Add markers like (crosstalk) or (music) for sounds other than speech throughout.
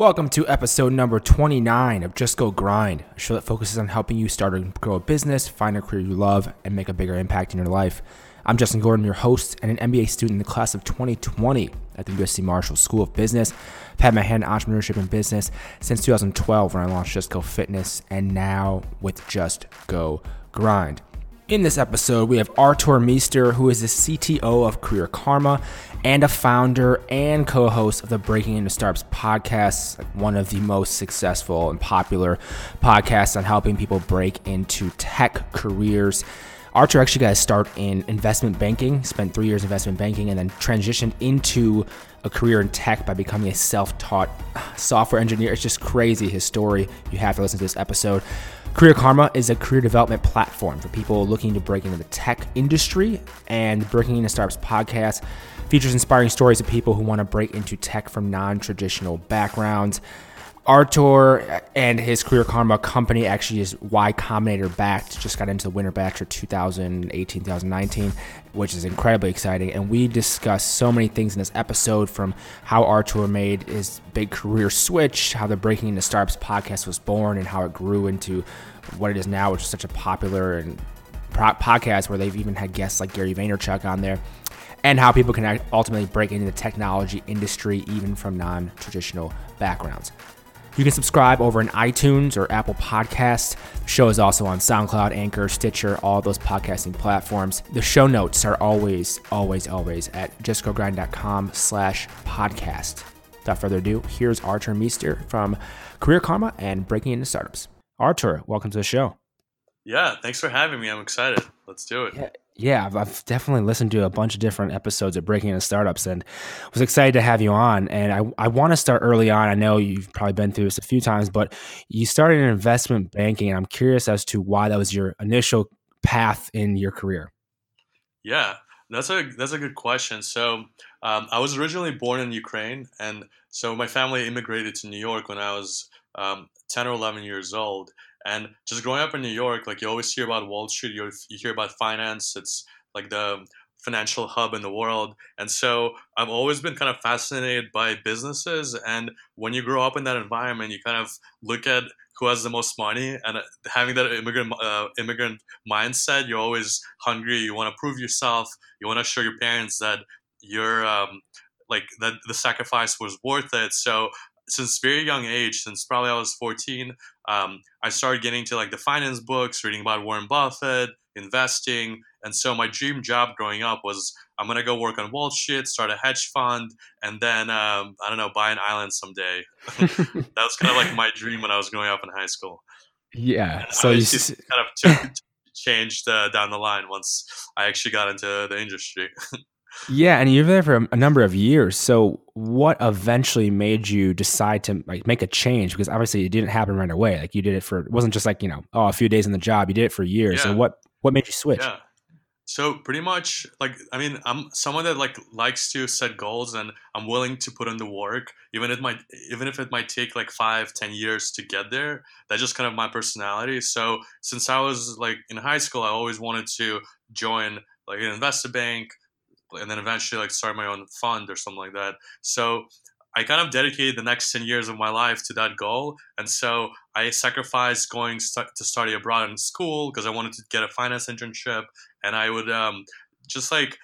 Welcome to episode number 29 of Just Go Grind, a show that focuses on helping you start and grow a business, find a career you love, and make a bigger impact in your life. I'm Justin Gordon, your host and an MBA student in the class of 2020 at the USC Marshall School of Business. I've had my hand in entrepreneurship and business since 2012 when I launched Just Go Fitness, and now with Just Go Grind. In this episode, we have Artur Meyster, who is the CTO of Career Karma and a founder and co host of the Breaking Into Startups podcast, one of the most successful and popular podcasts on helping people break into tech careers. Artur actually got a start in investment banking, spent three years in investment banking, and then transitioned into a career in tech by becoming a self taught uh, software engineer. It's just crazy his story. You have to listen to this episode. Career Karma is a career development platform for people looking to break into the tech industry, and Breaking Into Startups podcast features inspiring stories of people who want to break into tech from non traditional backgrounds. Artur and his Career Karma company actually is Y Combinator backed, just got into the winter batch for 2018 2019, which is incredibly exciting. And we discuss so many things in this episode from how Artur made his big career switch, how the Breaking into Startups podcast was born, and how it grew into what it is now, which is such a popular and podcast where they've even had guests like Gary Vaynerchuk on there and how people can ultimately break into the technology industry even from non traditional backgrounds. You can subscribe over in iTunes or Apple Podcasts. The show is also on SoundCloud, Anchor, Stitcher, all those podcasting platforms. The show notes are always, always, always at justgogrind.com slash podcast. Without further ado, here's Artur Meyster from Career Karma and Breaking Into Startups. Artur, welcome to the show. Yeah, thanks for having me. I'm excited. Let's do it. Yeah, yeah, I've, I've, definitely listened to a bunch of different episodes of Breaking Into Startups and was excited to have you on. And I, I want to start early on. I know you've probably been through this a few times, but you started in investment banking, and I'm curious as to why that was your initial path in your career. Yeah, that's a that's a good question. So um, I was originally born in Ukraine, and so my family immigrated to New York when I was um, 10 or 11 years old. And just growing up in New York, like you always hear about Wall Street, you, you hear about finance. It's like the financial hub in the world. And so I've always been kind of fascinated by businesses. And when you grow up in that environment, you kind of look at who has the most money and uh, having that immigrant uh, immigrant mindset. You're always hungry. You want to prove yourself. You want to show your parents that you're um, like that the sacrifice was worth it. So since very young age, since probably I was 14, um, I started getting to like the finance books, reading about Warren Buffett, investing. And so my dream job growing up was I'm gonna go work on Wall Street, start a hedge fund, and then um, I don't know, buy an island someday. (laughs) that was kind of like my dream when I was growing up in high school. Yeah. And so you s- kind of took, changed uh, down the line once I actually got into the industry. (laughs) Yeah, and you're there for a, number of years. So, what eventually made you decide to like make a change? Because obviously, it didn't happen right away. Like you did it for it wasn't just like you know oh a few days in the job. You did it for years. Yeah. So what what made you switch? Yeah. So pretty much like I mean I'm someone that like likes to set goals and I'm willing to put in the work even if it might even if it might take like five ten years to get there. That's just kind of my personality. So since I was like in high school, I always wanted to join like an investor bank and then eventually like start my own fund or something like that. So I kind of dedicated the next 10 years of my life to that goal. And so I sacrificed going st- to study abroad in school because I wanted to get a finance internship. And I would um, just like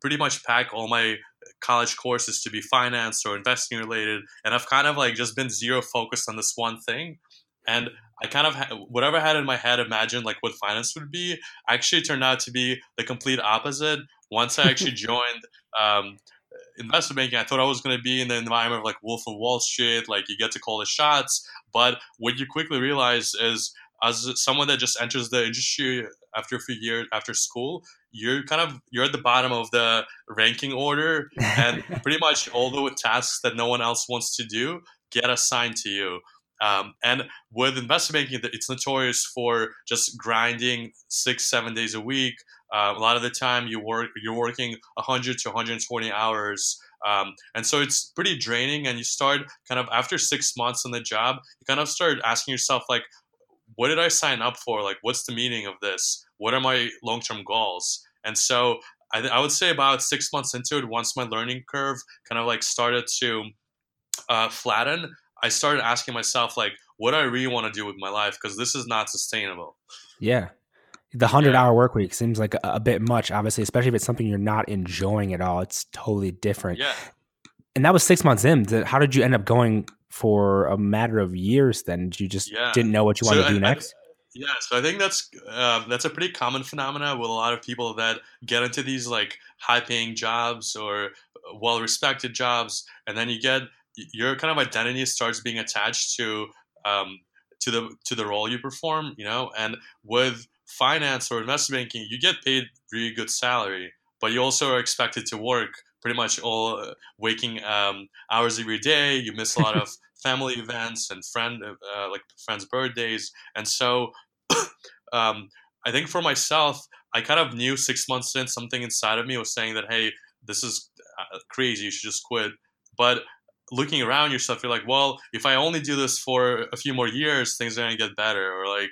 pretty much pack all my college courses to be finance or investing related. And I've kind of like just been zero focused on this one thing. And I kind of ha- whatever I had in my head imagined like what finance would be actually turned out to be the complete opposite once I actually joined um, investment banking, I thought I was going to be in the environment of like Wolf of Wall Street, like you get to call the shots. But what you quickly realize is, as someone that just enters the industry after a few years after school, you're kind of you're at the bottom of the ranking order, and (laughs) pretty much all the tasks that no one else wants to do get assigned to you. Um, and with investment banking, it's notorious for just grinding six, seven days a week. Uh, a lot of the time, you work you're working 100 to 120 hours, um, and so it's pretty draining. And you start kind of after six months on the job, you kind of start asking yourself like, what did I sign up for? Like, what's the meaning of this? What are my long term goals? And so I, I would say about six months into it, once my learning curve kind of like started to uh, flatten, I started asking myself like, what do I really want to do with my life? Because this is not sustainable. Yeah. The 100 hour work week seems like a, a, bit much, obviously, especially if it's something you're not enjoying at all. It's totally different. Yeah. And that was six months in. How did you end up going for a matter of years? Then did you just yeah. didn't know what you so wanted to do I, next? I, yeah, so I think that's uh, that's a pretty common phenomenon with a lot of people that get into these like high paying jobs or well respected jobs, and then you get your kind of identity starts being attached to um, to the to the role you perform, you know. And with finance or investment banking, you get paid really good salary, but you also are expected to work pretty much all uh, waking um, hours every day. You miss a lot of (laughs) family events and friend uh, like friends' birthdays, and so (coughs) um, I think for myself, I kind of knew six months in something inside of me was saying that hey, this is uh, crazy. You should just quit. But looking around yourself, you're like, well, if I only do this for a few more years, things are gonna get better. Or like,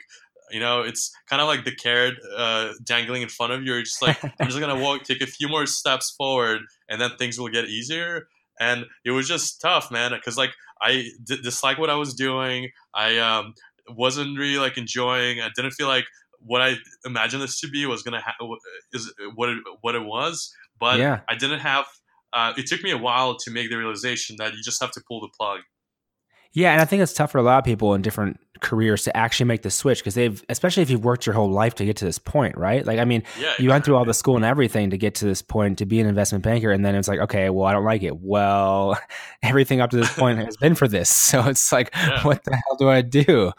you know, it's kind of like the carrot uh, dangling in front of you. You're just like, I'm just gonna walk, take a few more steps forward, and then things will get easier. And it was just tough, man, because like I d- dislike what I was doing. I um, wasn't really like enjoying. I didn't feel like what I imagined this to be was gonna ha- is what it, what it was. But yeah. I didn't have uh, it took me a while to make the realization that you just have to pull the plug. Yeah, and I think it's tough for a lot of people in different careers to actually make the switch because they've, especially if you've worked your whole life to get to this point, right? Like, I mean, yeah, you went through all the school and everything to get to this point to be an investment banker, and then it's like, okay, well, I don't like it. Well, (laughs) everything up to this point has been for this, (laughs) so it's like, (laughs) yeah. what the hell do I do?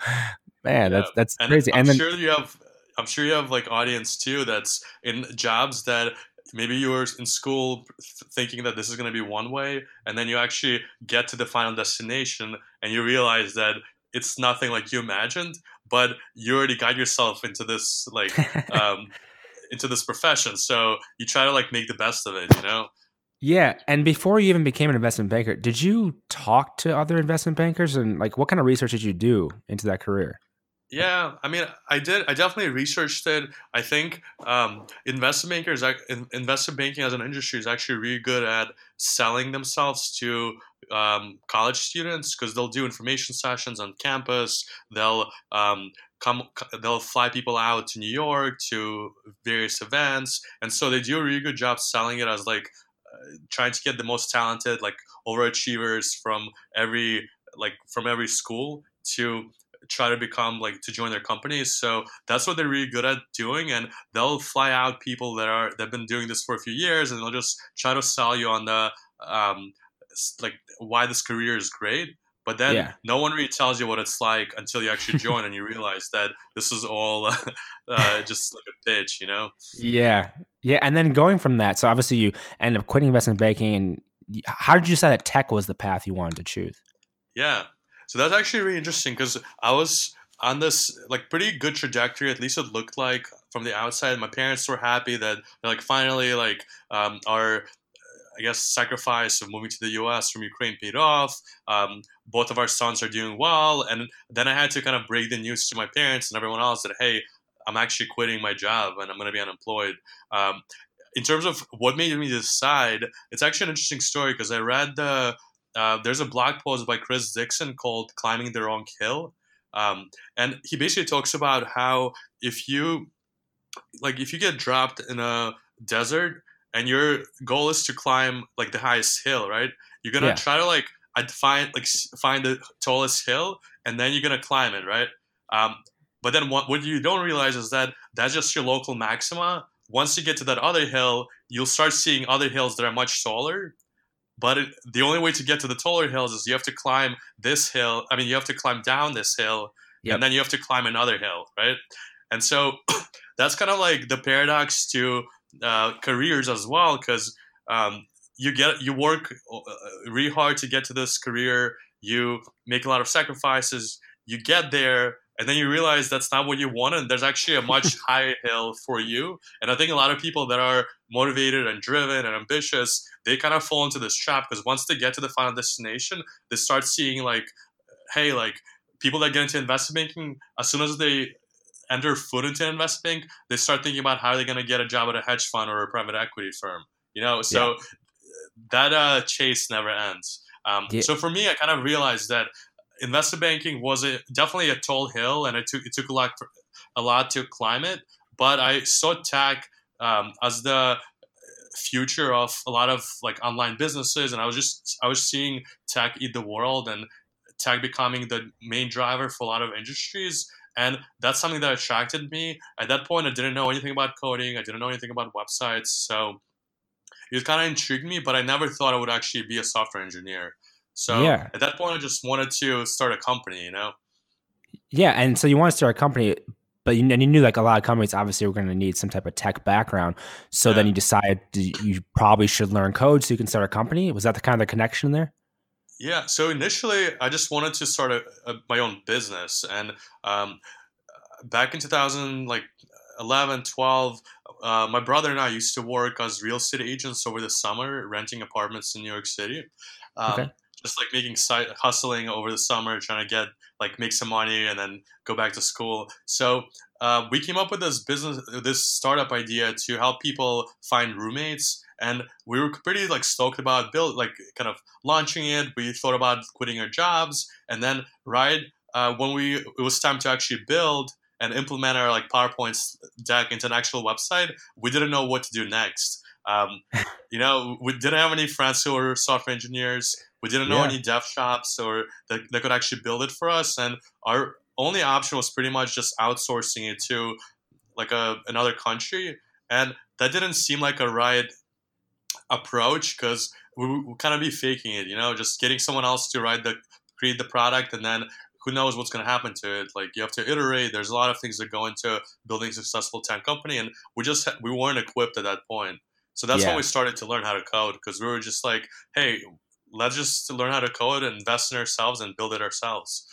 Man, yeah. that's that's and crazy. I'm and then, sure you have, I'm sure you have like audience too that's in jobs that maybe you were in school thinking that this is going to be one way and then you actually get to the final destination and you realize that it's nothing like you imagined but you already got yourself into this like (laughs) um, into this profession so you try to like make the best of it you know yeah and before you even became an investment banker did you talk to other investment bankers and like what kind of research did you do into that career yeah, I mean, I did. I definitely researched it. I think um, investment bankers, investment banking as an industry, is actually really good at selling themselves to um, college students because they'll do information sessions on campus. They'll um, come. They'll fly people out to New York to various events, and so they do a really good job selling it as like uh, trying to get the most talented, like overachievers from every like from every school to try to become like to join their companies. So that's what they're really good at doing, and they'll fly out people that are that've been doing this for a few years, and they'll just try to sell you on the um, like why this career is great. But then yeah. no one really tells you what it's like until you actually (laughs) join and you realize that this is all (laughs) uh, just like a pitch, you know? Yeah. Yeah. And then going from that, so obviously you end up quitting investment banking. And how did you decide that tech was the path you wanted to choose? Yeah. So that's actually really interesting because I was on this like pretty good trajectory. At least it looked like from the outside. My parents were happy that like finally like um, our I guess sacrifice of moving to the U.S. from Ukraine paid off. Um, both of our sons are doing well, and then I had to kind of break the news to my parents and everyone else that hey, I'm actually quitting my job and I'm going to be unemployed. Um, in terms of what made me decide, it's actually an interesting story because I read the uh, there's a blog post by Chris Dixon called "Climbing the Wrong Hill," um, and he basically talks about how if you like if you get dropped in a desert and your goal is to climb like the highest hill, right? You're gonna yeah. try to like find like find the tallest hill, and then you're gonna climb it, right? Um, but then what, what you don't realize is that that's just your local maxima. Once you get to that other hill, you'll start seeing other hills that are much taller, but it, the only way to get to the taller hills is you have to climb this hill. I mean, you have to climb down this hill, yep. and then you have to climb another hill, right? And so (clears throat) that's kind of like the paradox to uh, careers as well, because um, you get you work uh, really hard to get to this career. You make a lot of sacrifices. You get there, and then you realize that's not what you want and there's actually a much (laughs) higher hill for you and i think a lot of people that are motivated and driven and ambitious they kind of fall into this trap because once they get to the final destination they start seeing like hey like people that get into investment banking as soon as they enter foot into investment bank they start thinking about how they're going to get a job at a hedge fund or a private equity firm you know so yeah. that uh, chase never ends um, yeah. so for me i kind of realized that investor banking was a, definitely a tall hill, and it took it took a lot a lot to climb it. But I saw tech um, as the future of a lot of like online businesses, and I was just I was seeing tech eat the world and tech becoming the main driver for a lot of industries. And that's something that attracted me. At that point, I didn't know anything about coding. I didn't know anything about websites. So it kind of intrigued me, but I never thought I would actually be a software engineer. So yeah. at that point, I just wanted to start a company, you know? Yeah. And so you want to start a company, but you, and you knew like a lot of companies obviously were going to need some type of tech background. So yeah. then you decided you probably should learn code so you can start a company. Was that the kind of the connection there? Yeah. So initially, I just wanted to start a, a, my own business, and um, back in 2000, like 11, 12, uh, my brother and I used to work as real estate agents over the summer, renting apartments in New York City. Um, okay. Just like making side hustling over the summer, trying to get like make some money and then go back to school. So uh, we came up with this business, this startup idea to help people find roommates, and we were pretty like stoked about build, like kind of launching it. We thought about quitting our jobs, and then right uh, when we it was time to actually build and implement our like PowerPoint deck into an actual website, we didn't know what to do next. Um, (laughs) you know, we didn't have any friends who were software engineers. We didn't know yeah. any dev shops or that, that could actually build it for us. And our only option was pretty much just outsourcing it to like a another country. And that didn't seem like a right approach because we would kind of be faking it, you know, just getting someone else to write the create the product and then who knows what's going to happen to it like you have to iterate there's a lot of things that go into building a successful tech company and we just we weren't equipped at that point so that's yeah. when we started to learn how to code because we were just like hey let's just learn how to code and invest in ourselves and build it ourselves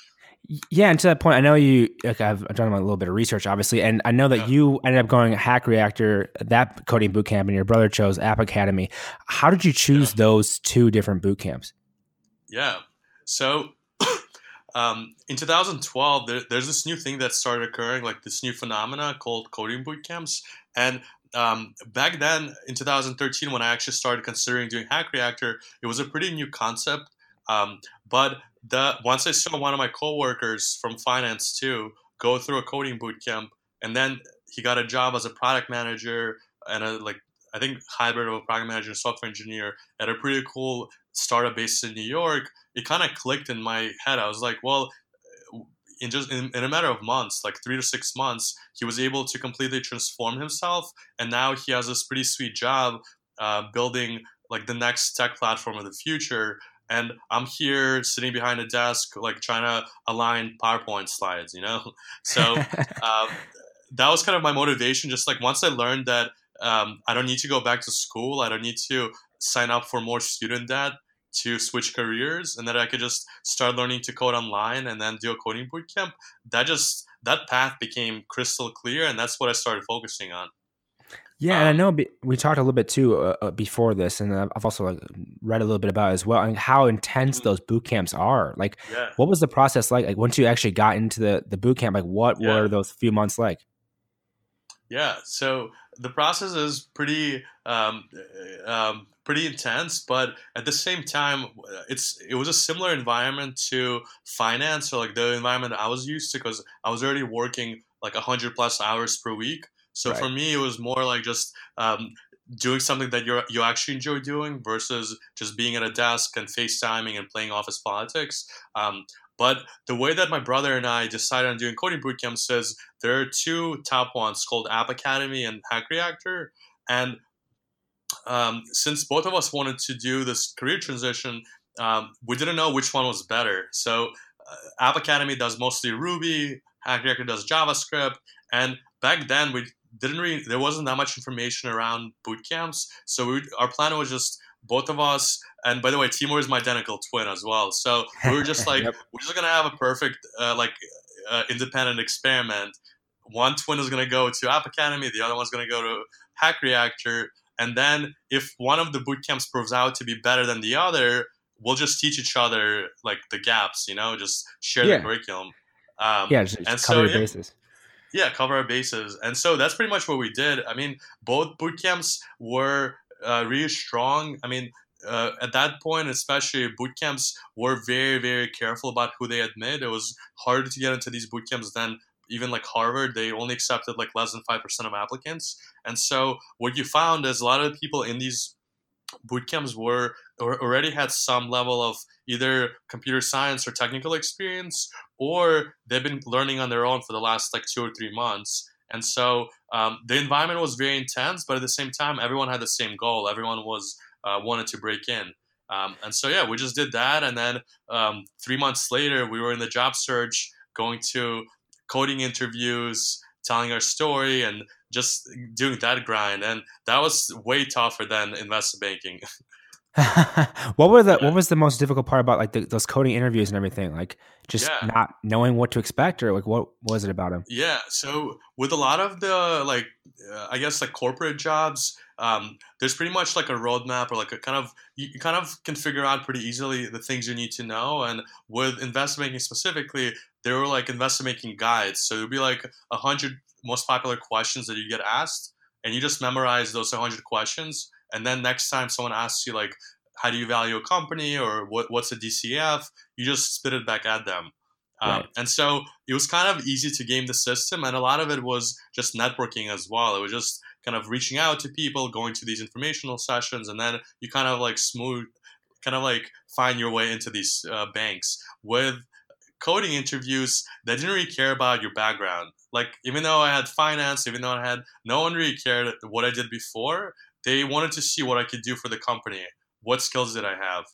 yeah, and to that point, I know you. Like I've done a little bit of research, obviously, and I know that yeah. you ended up going Hack Reactor, that coding boot camp, and your brother chose App Academy. How did you choose yeah. those two different boot camps? Yeah, so (coughs) um, in 2012, there, there's this new thing that started occurring, like this new phenomena called coding boot camps, and um, back then in 2013, when I actually started considering doing Hack Reactor, it was a pretty new concept. Um, but the once I saw one of my coworkers from finance too go through a coding boot camp, and then he got a job as a product manager and a like I think hybrid of a product manager and software engineer at a pretty cool startup based in New York. It kind of clicked in my head. I was like, well, in just in, in, a matter of months, like three to six months, he was able to completely transform himself, and now he has this pretty sweet job uh, building like the next tech platform of the future. And I'm here sitting behind a desk, like trying to align PowerPoint slides, you know. (laughs) So um, that was kind of my motivation. Just like once I learned that um, I don't need to go back to school, I don't need to sign up for more student debt to switch careers and that I could just start learning to code online and then do a coding bootcamp, that just that path became crystal clear and that's what I started focusing on. Yeah, um, and I um, know we talked a little bit too uh, uh, before this, and I've also like read a little bit about as well, and how intense mm-hmm. those boot camps are. Like, yeah. what was the process like? Like, once you actually got into the the boot camp, like, what yeah. were those few months like? Yeah, so the process is pretty um, uh, um, pretty intense, but at the same time, it's it was a similar environment to finance or like the environment I was used to because I was already working like hundred plus hours per week. So right. for me, it was more like just um, doing something that you you actually enjoy doing versus just being at a desk and FaceTiming and playing office politics. Um, but the way that my brother and I decided on doing coding bootcamps is there are two top ones called App Academy and Hack Reactor. And um, since both of us wanted to do this career transition, um, we didn't know which one was better. So uh, App Academy does mostly Ruby, Hack Reactor does JavaScript, and back then we didn't really there wasn't that much information around boot camps. So we, our plan was just both of us. And by the way, Timur is my identical twin as well. So we were just (laughs) like, yep. we're just gonna have a perfect uh, like uh, independent experiment. One twin is gonna go to App Academy, the other one's gonna go to Hack Reactor, and then if one of the boot camps proves out to be better than the other, we'll just teach each other like the gaps, you know, just share yeah. the curriculum. Um, yeah, just, and cover so, your bases. Yeah, cover our bases. And so that's pretty much what we did. I mean, both boot camps were uh, really strong. I mean, uh, at that point, especially boot camps were very, very careful about who they admit. It was harder to get into these boot camps than even like Harvard. They only accepted like less than 5% of applicants. And so what you found is a lot of people in these boot camps were or already had some level of either computer science or technical experience, or they've been learning on their own for the last like two or three months. And so um, the environment was very intense, but at the same time, everyone had the same goal. Everyone was uh, wanted to break in. Um, and so yeah, we just did that, and then um, three months later, we were in the job search, going to coding interviews, telling our story, and just doing that grind. And that was way tougher than investment banking. (laughs) (laughs) what were the yeah. what was the most difficult part about like the, those coding interviews and everything like just yeah. not knowing what to expect or like what was it about them yeah so with a lot of the like uh, i guess like corporate jobs um, there's pretty much like a roadmap or like a kind of you, kind of can figure out pretty easily the things you need to know and with investment banking specifically there were like investment making guides so it would be like a hundred most popular questions that you get asked and you just memorize those 100 questions and then next time someone asks you like how do you value a company? or what, what's a dcf you just spit it back at them. Um, and so it was kind of easy to game the system and a lot of it was just networking as well. It was just kind of reaching out to people going to these informational sessions and then you kind of like smooth kind of like find your way into these uh, banks. With coding interviews they didn't really care about your background. Like even though i had finance even though i had no one really cared what i did before they wanted to see what I could do for the company. What skills did I have?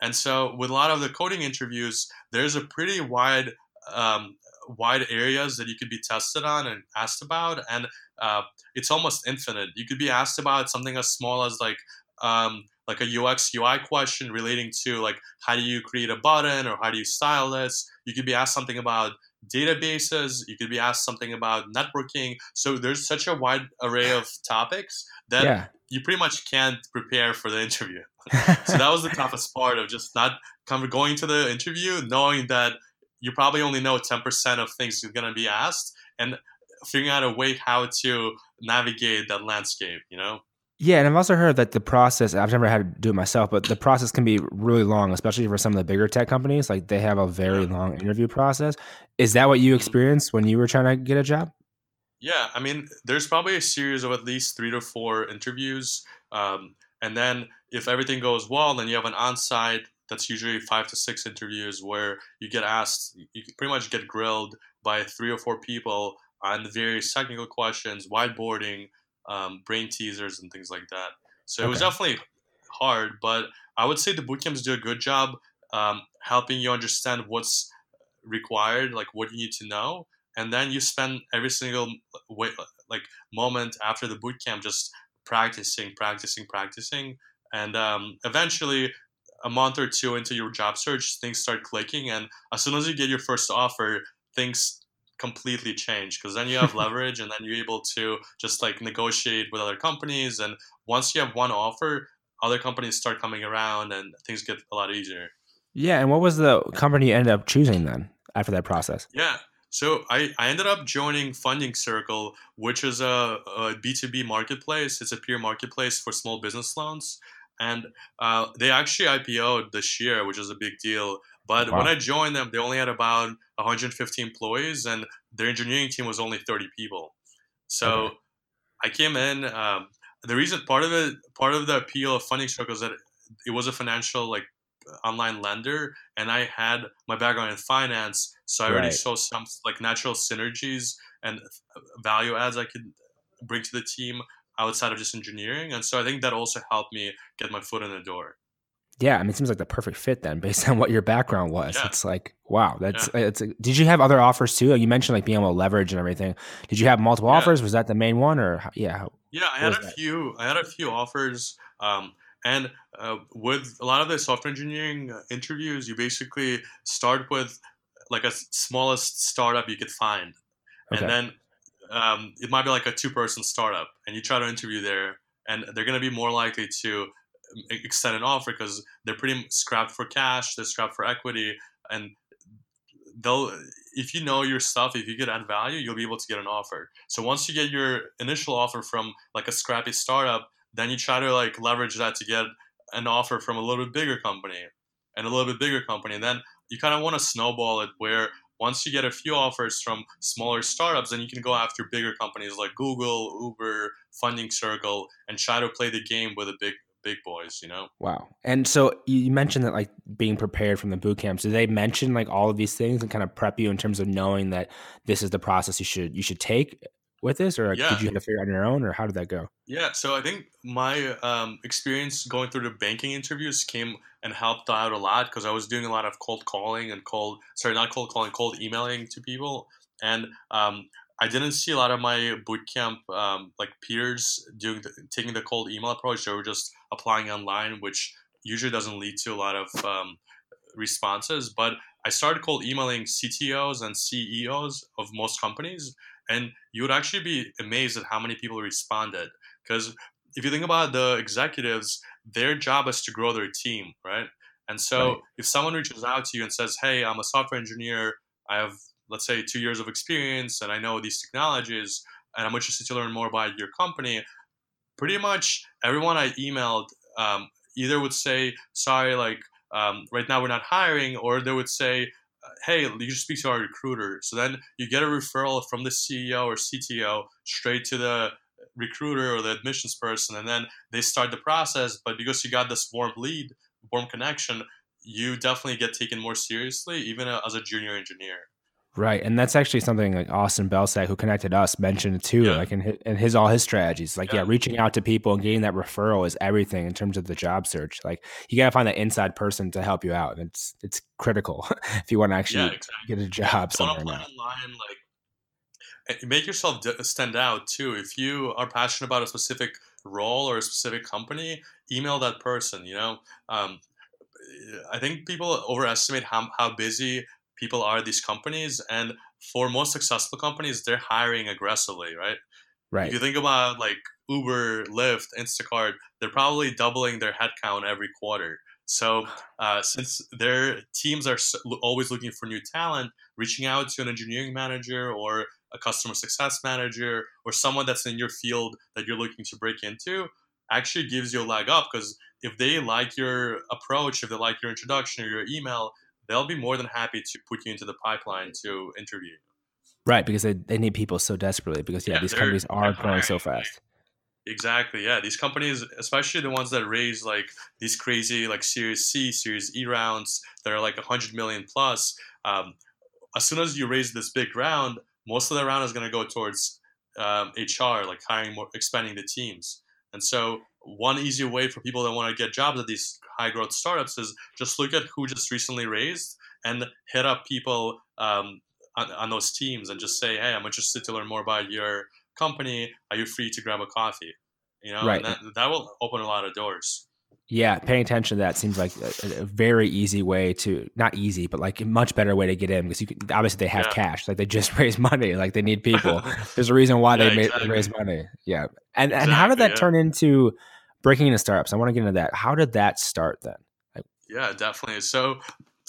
And so, with a lot of the coding interviews, there's a pretty wide, um, wide areas that you could be tested on and asked about, and uh, it's almost infinite. You could be asked about something as small as like, um, like a UX UI question relating to like how do you create a button or how do you style this. You could be asked something about databases. You could be asked something about networking. So there's such a wide array of topics that yeah you pretty much can't prepare for the (laughs) interview. so that was the (laughs) toughest part of just not kind of going to the interview, knowing that you probably only know 10% of things you're going to be asked and figuring out a way how to navigate that landscape, you know? Yeah, and I've also heard that the process, I've never had to do it myself, but the process can be really long, especially for some of the bigger tech companies. Like they have a very long interview process. Is that what you experienced when you were trying to get a job? Yeah, I mean, there's probably a series of at least three to four interviews. Um, and then if everything goes well, then you have an on site that's usually five to six interviews where you get asked, you pretty much get grilled by three or four people on the various technical questions, whiteboarding, um, brain teasers, and things like that. So okay. it was definitely hard, but I would say the bootcamps do a good job um, helping you understand what's required, like what you need to know, and then you spend every single way, like moment after the boot camp just practicing, practicing, practicing, and um, eventually a month or two into your job search, things start clicking, and as soon as you get your first offer, things completely change because then you have (laughs) leverage and then you're able to just like negotiate with other companies and once you have one offer other companies start coming around and things get a lot easier. Yeah and what was the company you ended up choosing then after that process? Yeah so I, I ended up joining Funding Circle, which is a a B2B marketplace. It's a peer marketplace for small business loans. And uh, they actually IPO'd this year, which is a big deal. But wow. when I joined them, they only had about 150 employees, and their engineering team was only 30 people. So okay. I came in. Um, the reason part of it, part of the appeal of Funding Circle is that it was a financial like online lender and I had my background in finance, so I already saw some like natural synergies and value adds I could bring to the team outside of just engineering. And so I think that also helped me get my foot in the door. Yeah, I mean, it seems like the perfect fit then, (laughs) based on what your background was. Yeah. It's like, wow, that's yeah. it's. A, did you have other offers too? You mentioned like being able to leverage and everything. Did you have multiple yeah. offers? Was that the main one, or yeah? yeah, I had a that? few. I had a few offers. Um, and uh, with a lot of the software engineering uh, interviews, you basically start with like a smallest startup you could find, okay. and then um, it might be like a two-person startup, and you try to interview there, and they're going to be more likely to um, extend an offer because they're pretty scrapped for cash, they're scrapped for equity, and they'll if you know your stuff, if you could add value, you'll be able to get an offer. So once you get your initial offer from like a scrappy startup, then you try to like leverage that to get an offer from a little bit bigger company and a little bit bigger company. And then you kind of want to snowball it where once you get a few offers from smaller startups, then you can go after bigger companies like Google, Uber, Funding Circle, and try to play the game with the big big boys. You know. Wow. And so you mentioned that like being prepared from the boot camps. Do they mention like all of these things and kind of prep you in terms of knowing that this is the process you should you should take? With this, or yeah. did you have to figure it out on your own, or how did that go? Yeah, so I think my um, experience going through the banking interviews came and helped out a lot because I was doing a lot of cold calling and cold, sorry, not cold calling, cold emailing to people, and um, I didn't see a lot of my bootcamp um, like peers doing the, taking the cold email approach. They were just applying online, which usually doesn't lead to a lot of um, responses. But I started cold emailing CTOs and CEOs of most companies and you would actually be amazed at how many people responded because if you think about the executives their job is to grow their team right and so right. if someone reaches out to you and says hey i'm a software engineer i have let's say two years of experience and i know these technologies and i'm interested to learn more about your company pretty much everyone i emailed um, either would say sorry like um, right now we're not hiring or they would say hey, you should speak to our recruiter. So then you get a referral from the CEO or CTO straight to the recruiter or the admissions person, and then they start the process. But because you got this warm lead, warm connection, you definitely get taken more seriously, even as a junior engineer. Right, and that's actually something like Austin Belsak, who connected us, mentioned too. Yeah. Like in his, in his all his strategies, like yeah. yeah. reaching out to people and getting that referral is everything in terms of the job search. Like you gotta find that inside person to help you out, and it's it's critical (laughs) if you want to actually yeah, exactly. get a job somewhere. Now. Online, like make yourself stand out too. If you are passionate about a specific role or a specific company, email that person. You know, um, I think people overestimate how how busy people are these companies and for most successful companies they're hiring aggressively right? Right if you think about like uber lyft instacart they're probably doubling their headcount every quarter. So uh, since their teams are always looking for new talent reaching out to an engineering manager or a customer success manager or someone that's in your field that you're looking to break into actually gives you a leg up because if they like your approach if they like your introduction or your email they'll be more than happy to put you into the pipeline to interview. Right, because they, they need people so desperately because yeah, yeah these companies are growing so fast. Exactly. Yeah, these companies, especially the ones that raise like these crazy like Series C, Series E rounds that are like a hundred million plus. Um, as soon as you raise this big round, most of the round is going to go towards um, HR, like hiring more, expanding the teams. And so, one easy way for people that want to get jobs at these high growth startups is just look at who just recently raised and hit up people um, on, on, those teams and just say, hey, I'm interested to learn more about your company. Are you free to grab a coffee? You know, right. that, that will open a lot of doors. Yeah, paying attention to that seems like a, a, very easy way to not easy, but like a much better way to get in because you can, obviously they have yeah. cash, like they just (laughs) raise money, like they need (laughs) people. There's a reason why yeah, they, exactly. raise money. Yeah, and exactly, and how did that yeah. turn into breaking into startups. I want to get into that. How did that start then? yeah, definitely. So,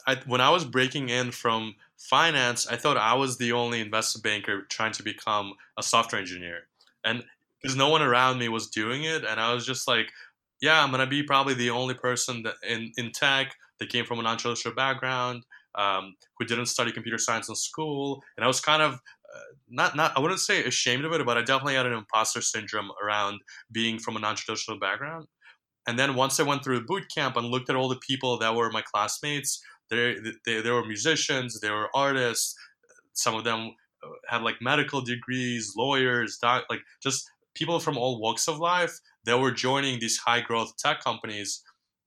I, when I was breaking in from finance, I thought I was the only investment banker trying to become a software engineer, and because no one around me was doing it, and I was just like, yeah, I'm gonna be probably the only person in in tech that came from a non-traditional background, um, who didn't study computer science in school, and I was kind of not not I wouldn't say ashamed of it, but I definitely had an imposter syndrome around being from a non-traditional background. And then once I went through boot camp and looked at all the people that were my classmates, they they, they were musicians, they were artists. Some of them uh, had like medical degrees, lawyers, doc, like just people from all walks of life that were joining these high growth tech companies.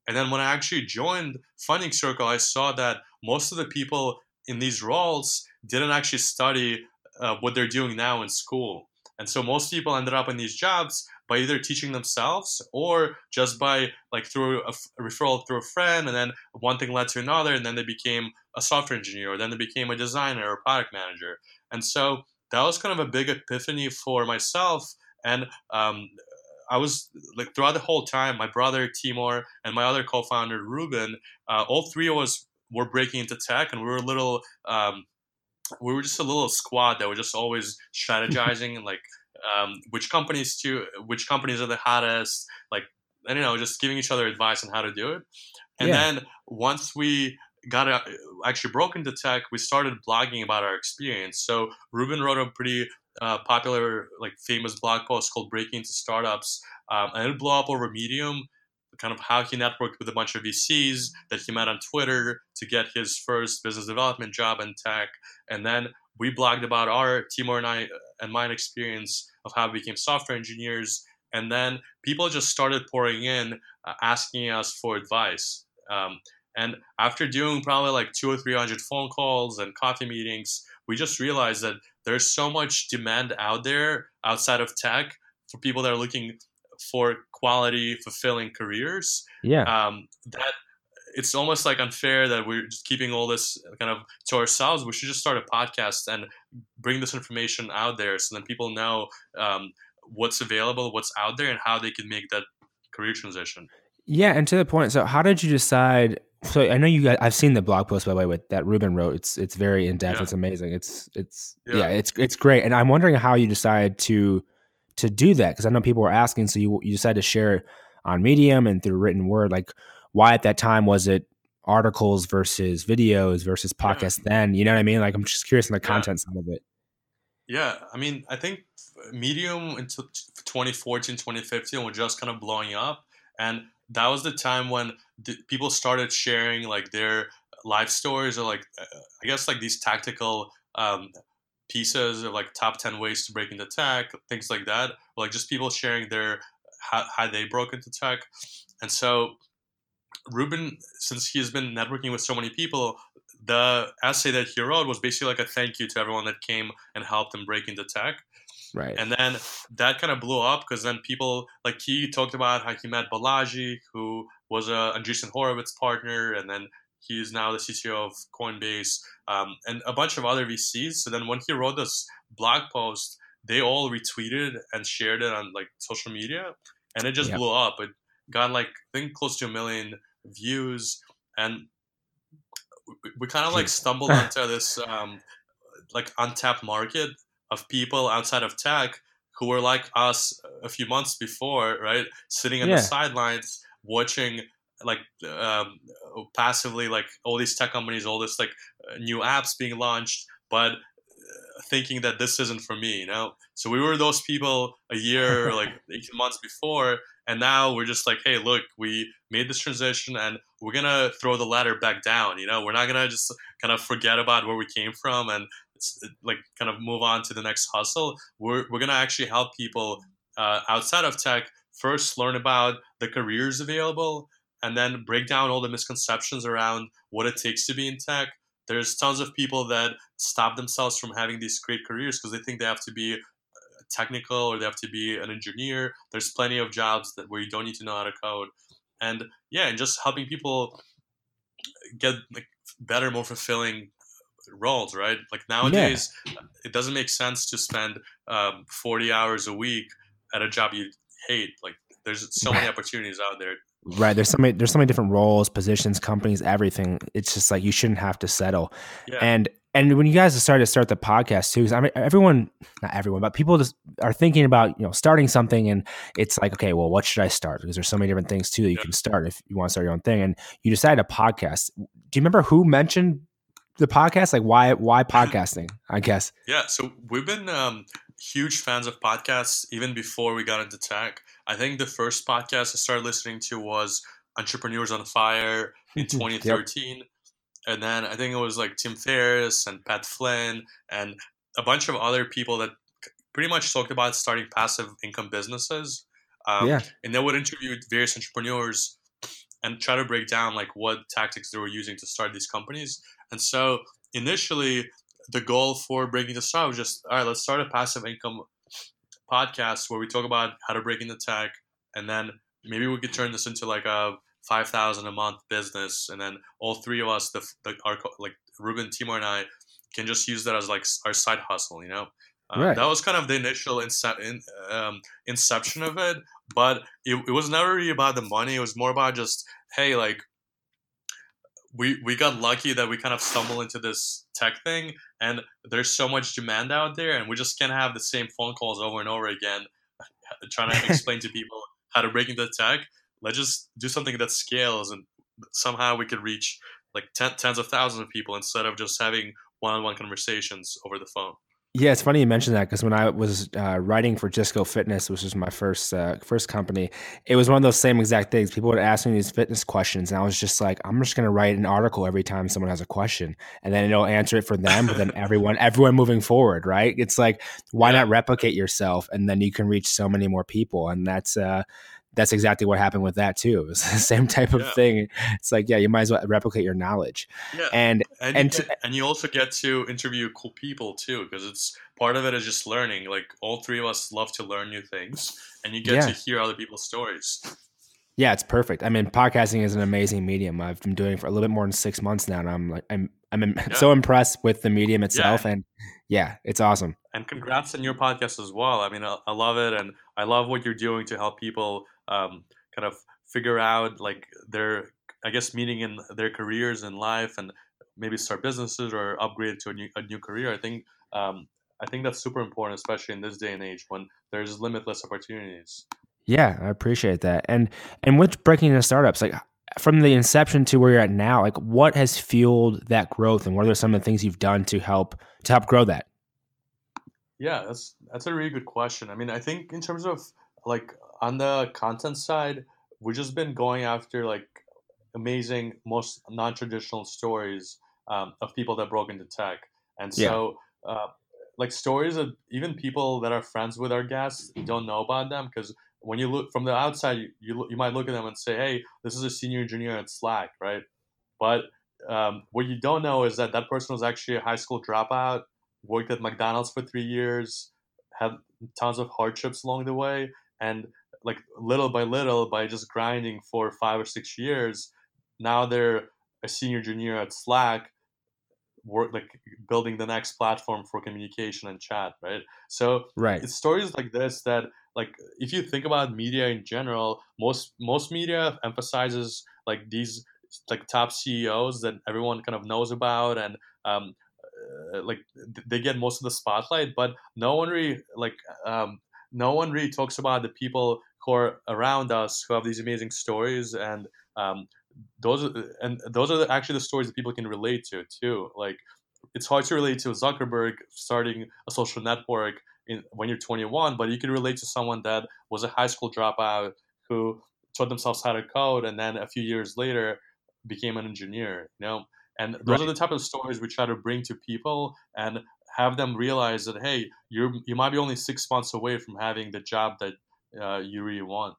And then when I actually joined Funding Circle, I saw that most of the people in these roles didn't actually study uh, what they're doing now in school. And so most people ended up in these jobs by either teaching themselves or just by like through a, f- a referral through a friend, and then one thing led to another, and then they became a software engineer, or then they became a designer or product manager. And so that was kind of a big epiphany for myself. And um, I was like throughout the whole time, my brother Timur and my other co-founder Ruben, uh, all three of us were breaking into tech, and we were a little um, we were just a little squad that were just always strategizing like um, which companies to which companies are the hottest like I don't know just giving each other advice on how to do it. And Yeah. then once we got uh, actually broke into tech, we started blogging about our experience. So Ruben wrote a pretty uh, popular, like famous blog post called "Breaking into Startups," um, and it blew up over Medium. Kind of how he networked with a bunch of VCs that he met on Twitter to get his first business development job in tech, and then we blogged about our Timur and I and mine experience of how we became software engineers, and then people just started pouring in, uh, asking us for advice. Um, and after doing probably like two or three hundred phone calls and coffee meetings, we just realized that there's so much demand out there outside of tech for people that are looking for quality, fulfilling careers Yeah. um, that it's almost like unfair that we're just keeping all this kind of to ourselves. We should just start a podcast and bring this information out there so then people know um, what's available, what's out there, and how they can make that career transition. Yeah, and to the point. So, how did you decide? So, I know you guys. I've seen the blog post by the way with that Ruben wrote. It's it's very in depth. Yeah. It's amazing. It's it's yeah. Yeah. it's it's great. And I'm wondering how you decide to to do that because I know people were asking. So you you decided to share it on Medium and through written word. Like, why at that time was it articles versus videos versus Yeah. podcasts? Then you know what I mean. Like, I'm just curious on the Yeah. content side of it. Yeah, I mean, I think Medium until 2014, 2015 were just kind of blowing up, and that was the time when the, people started sharing like their life stories or like uh, I guess like these tactical um, pieces of like top 10 ways to break into tech, things like that, like just people sharing their how, how they broke into tech, and so Ruben, since he's been networking with so many people, the essay that he wrote was basically like a thank you to everyone that came and helped him break into tech. Right. And then that kind of blew up because then people like he talked about how he met Balaji, who was a Andreessen Horowitz partner, and then he's now the CTO of Coinbase, um, and a bunch of other VCs. So then when he wrote this blog post, they all retweeted and shared it on like social media, and it just Yep. blew up. It got like I think close to a million views, and we, we kind of like stumbled (laughs) onto this um, like untapped market of people outside of tech who were like us a few months before, right? Sitting on Yeah. the sidelines watching like um, passively like all these tech companies, all this like uh, new apps being launched, but uh, thinking that this isn't for me, you know. So we were those people a year, like (laughs) eighteen months before, and now we're just like, hey, look, we made this transition, and we're gonna throw the ladder back down. You know, we're not gonna just kind of forget about where we came from and it's, like kind of move on to the next hustle. We're we're gonna actually help people uh, outside of tech first learn about the careers available and then break down all the misconceptions around what it takes to be in tech. There's tons of people that stop themselves from having these great careers because they think they have to be uh, technical or they have to be an engineer. There's plenty of jobs that where you don't need to know how to code, and yeah, and just helping people get like better, more fulfilling roles. Right? Like nowadays, it doesn't make sense to spend um, 40 hours a week at a job you hate. Like there's so many (laughs) opportunities out there. Right. There's so many there's so many different roles, positions, companies, everything. It's just like you shouldn't have to settle. Yeah. And and when you guys started to start the podcast too, 'cause I mean everyone not everyone, but people just are thinking about, you know, starting something and it's like, okay, well, what should I start? Because there's so many different things too that you Yeah. can start if you want to start your own thing. And you decided a podcast. Do you remember who mentioned the podcast? Like why why podcasting, I guess. Yeah, so we've been um, huge fans of podcasts even before we got into tech. I think the first podcast I started listening to was Entrepreneurs on Fire (laughs) in Yep. 2013. And then I think it was like Tim Ferriss and Pat Flynn and a bunch of other people that pretty much talked about starting passive income businesses. Um, yeah. and they would interview various entrepreneurs and try to break down like what tactics they were using to start these companies. And so initially, the goal for breaking the start was just all right. Let's start a passive income podcast where we talk about how to break into tech, and then maybe we could turn this into like a five thousand a month business, and then all three of us, the, the our like Ruben, Timur, and I, can just use that as like our side hustle. You know. Uh, Right. That was kind of the initial ince- in, um, inception of it, but it, it was never really about the money. It was more about just, hey, like, we we got lucky that we kind of stumbled into this tech thing, and there's so much demand out there, and we just can't have the same phone calls over and over again, (laughs) trying to (laughs) explain to people how to break into tech. let's just do something that scales and somehow we could reach like ten, tens of thousands of people instead of just having one-on-one conversations over the phone. Yeah, it's funny you mentioned that because when I was uh, writing for Go Fitness, which was my first uh, first company, it was one of those same exact things. People would ask me these fitness questions, and I was just like, I'm just going to write an article every time someone has a question, and then it'll answer it for them. But then everyone, everyone moving forward, right? It's like, why not replicate yourself, and then you can reach so many more people, and that's uh, that's exactly what happened with that too. (laughs) It was the same type of yeah. thing. It's like, yeah, you might as well replicate your knowledge. Yeah. And and and, you, get, and you also get to interview cool people too, because it's part of it is just learning. Like all three of us love to learn new things, and you get yeah. to hear other people's stories. Yeah, it's perfect. I mean, podcasting is an amazing medium. I've been doing it for a little bit more than six months now, and I'm like, I'm I'm (laughs) yeah. so impressed with the medium itself, and yeah, it's awesome. And congrats on your podcast as well. I mean, I, I love it, and I love what you're doing to help people um, kind of figure out like their I guess meaning in their careers in life and maybe start businesses or upgrade to a new, a new career. I think um, I think that's super important, especially in this day and age when there's limitless opportunities. Yeah, I appreciate that. And and with breaking into startups, like from the inception to where you're at now, like what has fueled that growth, and what are some of the things you've done to help to help grow that? Yeah, that's that's a really good question. I mean, I think in terms of like on the content side, we've just been going after like amazing, most non-traditional stories um, of people that broke into tech, and so yeah. uh, like stories of even people that are friends with our guests don't know about them because when you look from the outside, you, you, you might look at them and say, "Hey, this is a senior engineer at Slack, right?" But um, what you don't know is that that person was actually a high school dropout, worked at McDonald's for three years, had tons of hardships along the way, and like little by little by just grinding for five or six years now they're a senior junior at slack work like building the next platform for communication and chat right? So right. it's stories like this that like if you think about media in general most most media emphasizes like these like top ceos that everyone kind of knows about and um, uh, like they get most of the spotlight but no one really like um, no one really talks about the people who are around us who have these amazing stories and um, those are and those are actually the stories that people can relate to too like it's hard to relate to zuckerberg starting a social network in, when you're 21 but you can relate to someone that was a high school dropout who taught themselves how to code and then a few years later became an engineer you know and those right. are the type of stories we try to bring to people and have them realize that hey you you might be only six months away from having the job that uh, you really want.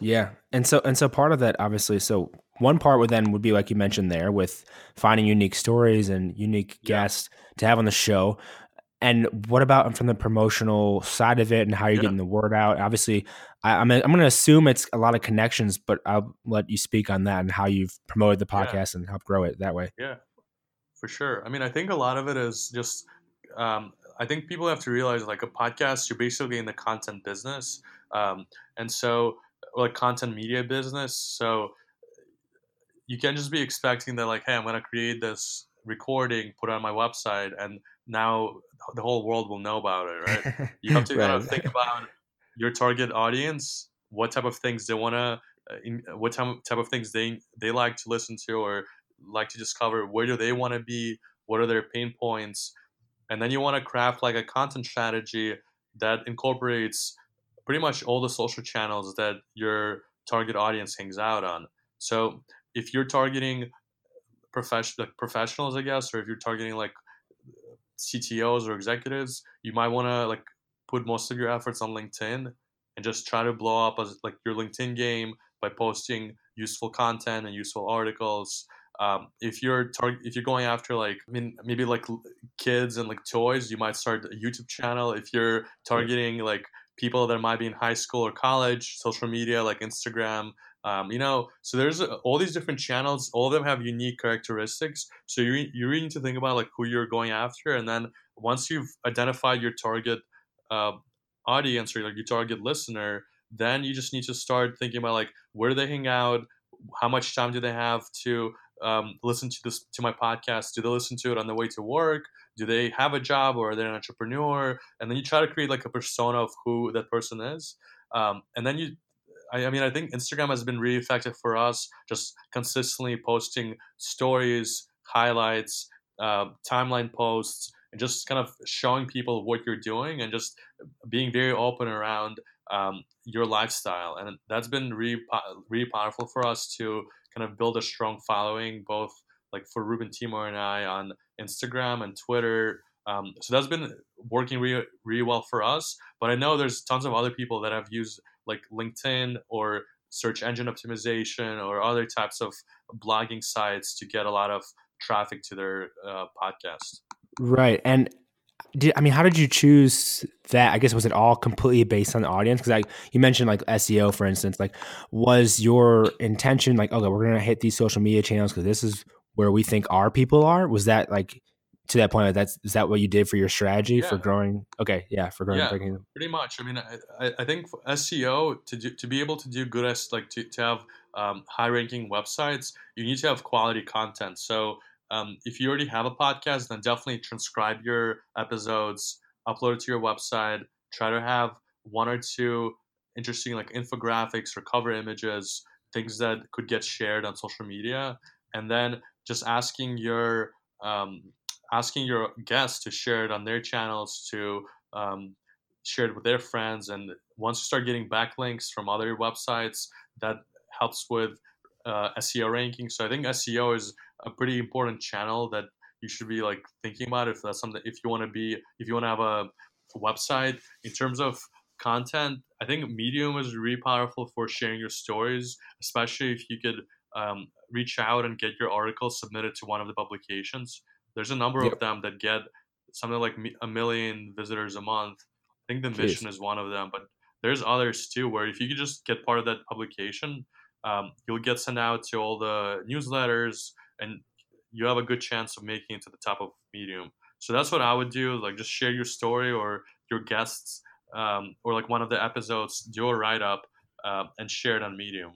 Yeah, and so and so part of that obviously. So one part would then would be like you mentioned there with finding unique stories and unique guests to have on the show. And what about from the promotional side of it and how you're yeah. getting the word out? Obviously, I, am I'm, I'm going to assume it's a lot of connections, but I'll let you speak on that and how you've promoted the podcast yeah. and helped grow it that way. Yeah, for sure. I mean, I think a lot of it is just um, I think people have to realize like a podcast, you're basically in the content business. Um, and so, like content media business. So, you can't just be expecting that, like, hey, I'm going to create this recording, put it on my website, and now the whole world will know about it, right? You have (laughs) to right. kind of think about your target audience, what type of things they want to, uh, what type type of things they they like to listen to or like to discover. Where do they want to be? What are their pain points? And then you want to craft like a content strategy that incorporates pretty much all the social channels that your target audience hangs out on. So if you're targeting professional like professionals, I guess, or if you're targeting like CTOs or executives, you might want to like put most of your efforts on LinkedIn and just try to blow up as like your LinkedIn game by posting useful content and useful articles. Um, if you're target, if you're going after like I mean maybe like kids and like toys, you might start a YouTube channel. If you're targeting like people that might be in high school or college, social media like Instagram. Um, you know, so there's uh, all these different channels. All of them have unique characteristics. So you you really need to think about like who you're going after, and then once you've identified your target uh, audience or like your target listener, then you just need to start thinking about like where do they hang out, how much time do they have to um, listen to this to my podcast? Do they listen to it on the way to work? Do they have a job or are they an entrepreneur? And then you try to create like a persona of who that person is. Um, and then you, I, mean, I think Instagram has been really effective for us, just consistently posting stories, highlights, uh, timeline posts, and just kind of showing people what you're doing and just being very open around um, your lifestyle. And that's been really, really powerful for us to kind of build a strong following, both like for Ruben Timur and I on Instagram and Twitter. Um, so that's been working really, really well for us. But I know there's tons of other people that have used like LinkedIn or search engine optimization or other types of blogging sites to get a lot of traffic to their uh, podcast. Right. And did, I mean, how did you choose that? I guess was it all completely based on the audience? Because like you mentioned, like SEO, for instance, like was your intention like, okay, we're gonna hit these social media channels because this is where we think our people are? Was that like to that point? That's is that what you did for your strategy yeah. for growing? Okay, yeah, for growing. Yeah, breaking. pretty much. I mean, I, I think SEO to do, to be able to do good as like to, to have um, high ranking websites, you need to have quality content. So um, if you already have a podcast, then definitely transcribe your episodes, upload it to your website. Try to have one or two interesting like infographics or cover images, things that could get shared on social media, and then just asking your um, asking your guests to share it on their channels, to um, share it with their friends, and once you start getting backlinks from other websites, that helps with uh, SEO ranking. So I think SEO is a pretty important channel that you should be like thinking about if that's something if you want to be if you want to have a website. In terms of content i think medium is really powerful for sharing your stories especially if you could um, reach out and get your article submitted to one of the publications. There's a number yep. of them that get something like a million visitors a month. I think the mission is one of them but there's others too where if you could just get part of that publication um, you'll get sent out to all the newsletters and you have a good chance of making it to the top of medium. So that's what i would do like just share your story or your guests um, or like one of the episodes do a write-up uh, and share it on medium.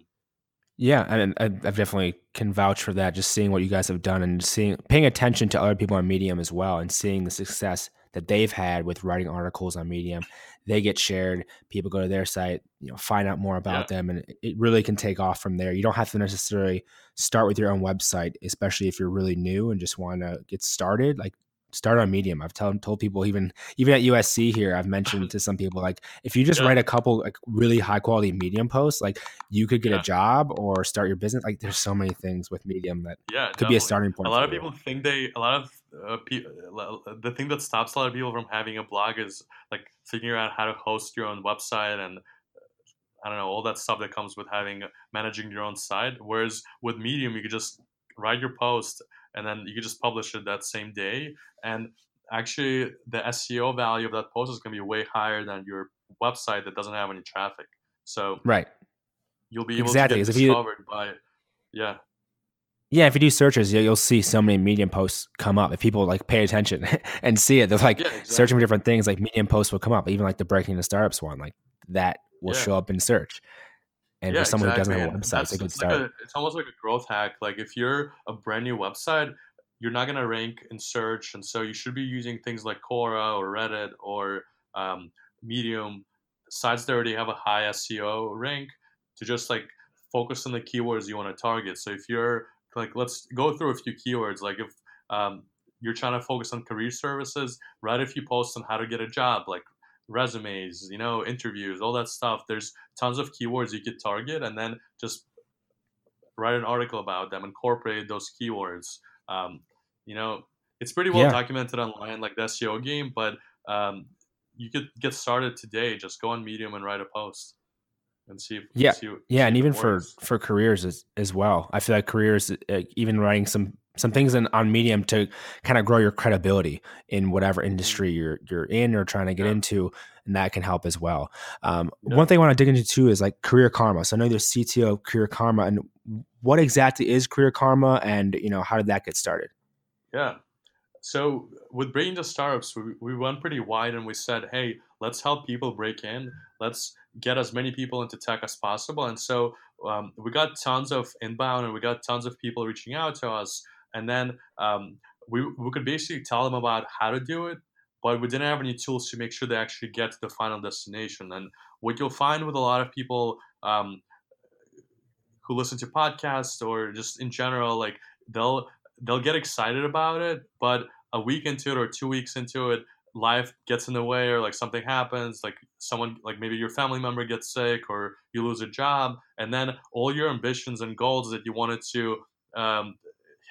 Yeah and i definitely can vouch for that just seeing what you guys have done and seeing paying attention to other people on medium as well and seeing the success that they've had with writing articles on medium they get shared people go to their site you know find out more about yeah. them and it really can take off from there you don't have to necessarily start with your own website especially if you're really new and just want to get started like start on medium i've told, told people even even at usc here i've mentioned (laughs) to some people like if you just yeah. write a couple like really high quality medium posts like you could get yeah. a job or start your business like there's so many things with medium that yeah could definitely. be a starting point a lot of people think they a lot of uh, pe- uh, uh, the thing that stops a lot of people from having a blog is like figuring out how to host your own website and uh, I don't know all that stuff that comes with having managing your own site. Whereas with Medium, you could just write your post and then you could just publish it that same day. And actually, the SEO value of that post is going to be way higher than your website that doesn't have any traffic. So right, you'll be able exactly. to get discovered you, by yeah. Yeah, if you do searches, you'll see so many Medium posts come up. If people like pay attention (laughs) and see it, they're like yeah, exactly. searching for different things. Like Medium posts will come up, even like the breaking the startups one, like that will yeah. show up in search. And yeah, for someone exactly. who doesn't have a website, it's a good start. Like a, it's almost like a growth hack. Like if you're a brand new website, you're not gonna rank in search, and so you should be using things like Quora or Reddit or um, Medium, sites that already have a high SEO rank, to just like focus on the keywords you want to target. So if you're like, let's go through a few keywords. Like if um, you're trying to focus on career services, write a few posts on how to get a job, like resumes, you know, interviews, all that stuff. There's tons of keywords you could target, and then just write an article about them, incorporate those keywords. Um, you know, it's pretty well yeah. documented online, like the SEO game, but um, you could get started today. Just go on Medium and write a post and see. If, yeah, see, yeah, see and even for for careers as as well. I feel like careers, uh, even writing some some things in, on Medium to kind of grow your credibility in whatever mm-hmm. industry you're you're in or trying to get yeah. into, and that can help as well. Um, yeah. One thing I want to dig into too is like career karma. So I know there's CTO of Career Karma, and what exactly is Career Karma, and you know how did that get started? Yeah. So with Breaking the Startups, we, we went pretty wide and we said, hey, let's help people break in. Let's get as many people into tech as possible. And so um, we got tons of inbound and we got tons of people reaching out to us and then um, we, we could basically tell them about how to do it but we didn't have any tools to make sure they actually get to the final destination. And what you'll find with a lot of people um, who listen to podcasts or just in general, like they'll they'll get excited about it, but a week into it or two weeks into it, life gets in the way or like something happens, like someone like maybe your family member gets sick or you lose a job, and then all your ambitions and goals that you wanted to um,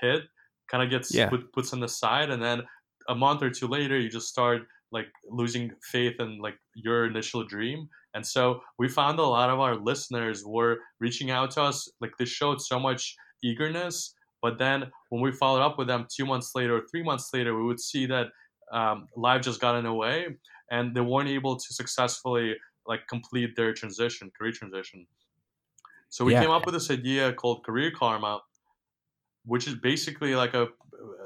hit kind of gets Yeah. put, puts on the side, and then a month or two later, you just start like losing faith in like your initial dream. And so we found a lot of our listeners were reaching out to us. Like they showed so much eagerness, but then when we followed up with them two months later or three months later, we would see that um, life just got in the way, and they weren't able to successfully like complete their transition, career transition. So we Yeah. came up with this idea called Career Karma, which is basically like a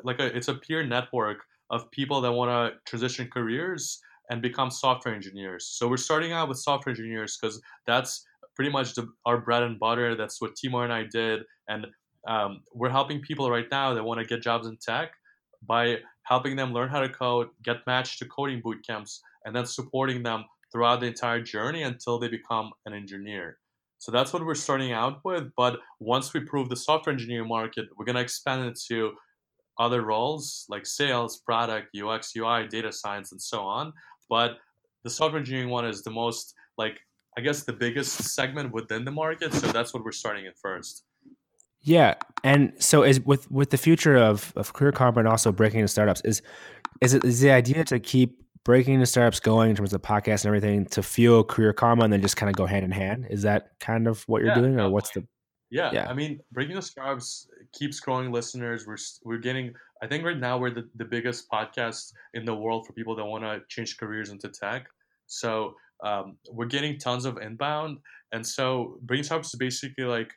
like a it's a peer network of people that want to transition careers and become software engineers. So we're starting out with software engineers because that's pretty much the, our bread and butter. That's what Timur and I did, and um, we're helping people right now that want to get jobs in tech by helping them learn how to code, get matched to coding boot camps, and then supporting them throughout the entire journey until they become an engineer. So that's what we're starting out with. But once we prove the software engineering market, we're going to expand it to other roles like sales, product, UX, UI, data science, and so on. But the software engineering one is the most, like, I guess the biggest segment within the market. So that's what we're starting at first. Yeah, and so is with with the future of of career karma and also breaking into startups is is it is the idea to keep breaking the startups going in terms of podcast and everything to fuel career karma and then just kind of go hand in hand? Is that kind of what you're Yeah, doing, or what's the? Yeah, Yeah. I mean, Breaking the Startups keeps growing listeners. We're we're getting. I think right now we're the, the biggest podcast in the world for people that want to change careers into tech. So um, we're getting tons of inbound, and so Breaking Startups is basically like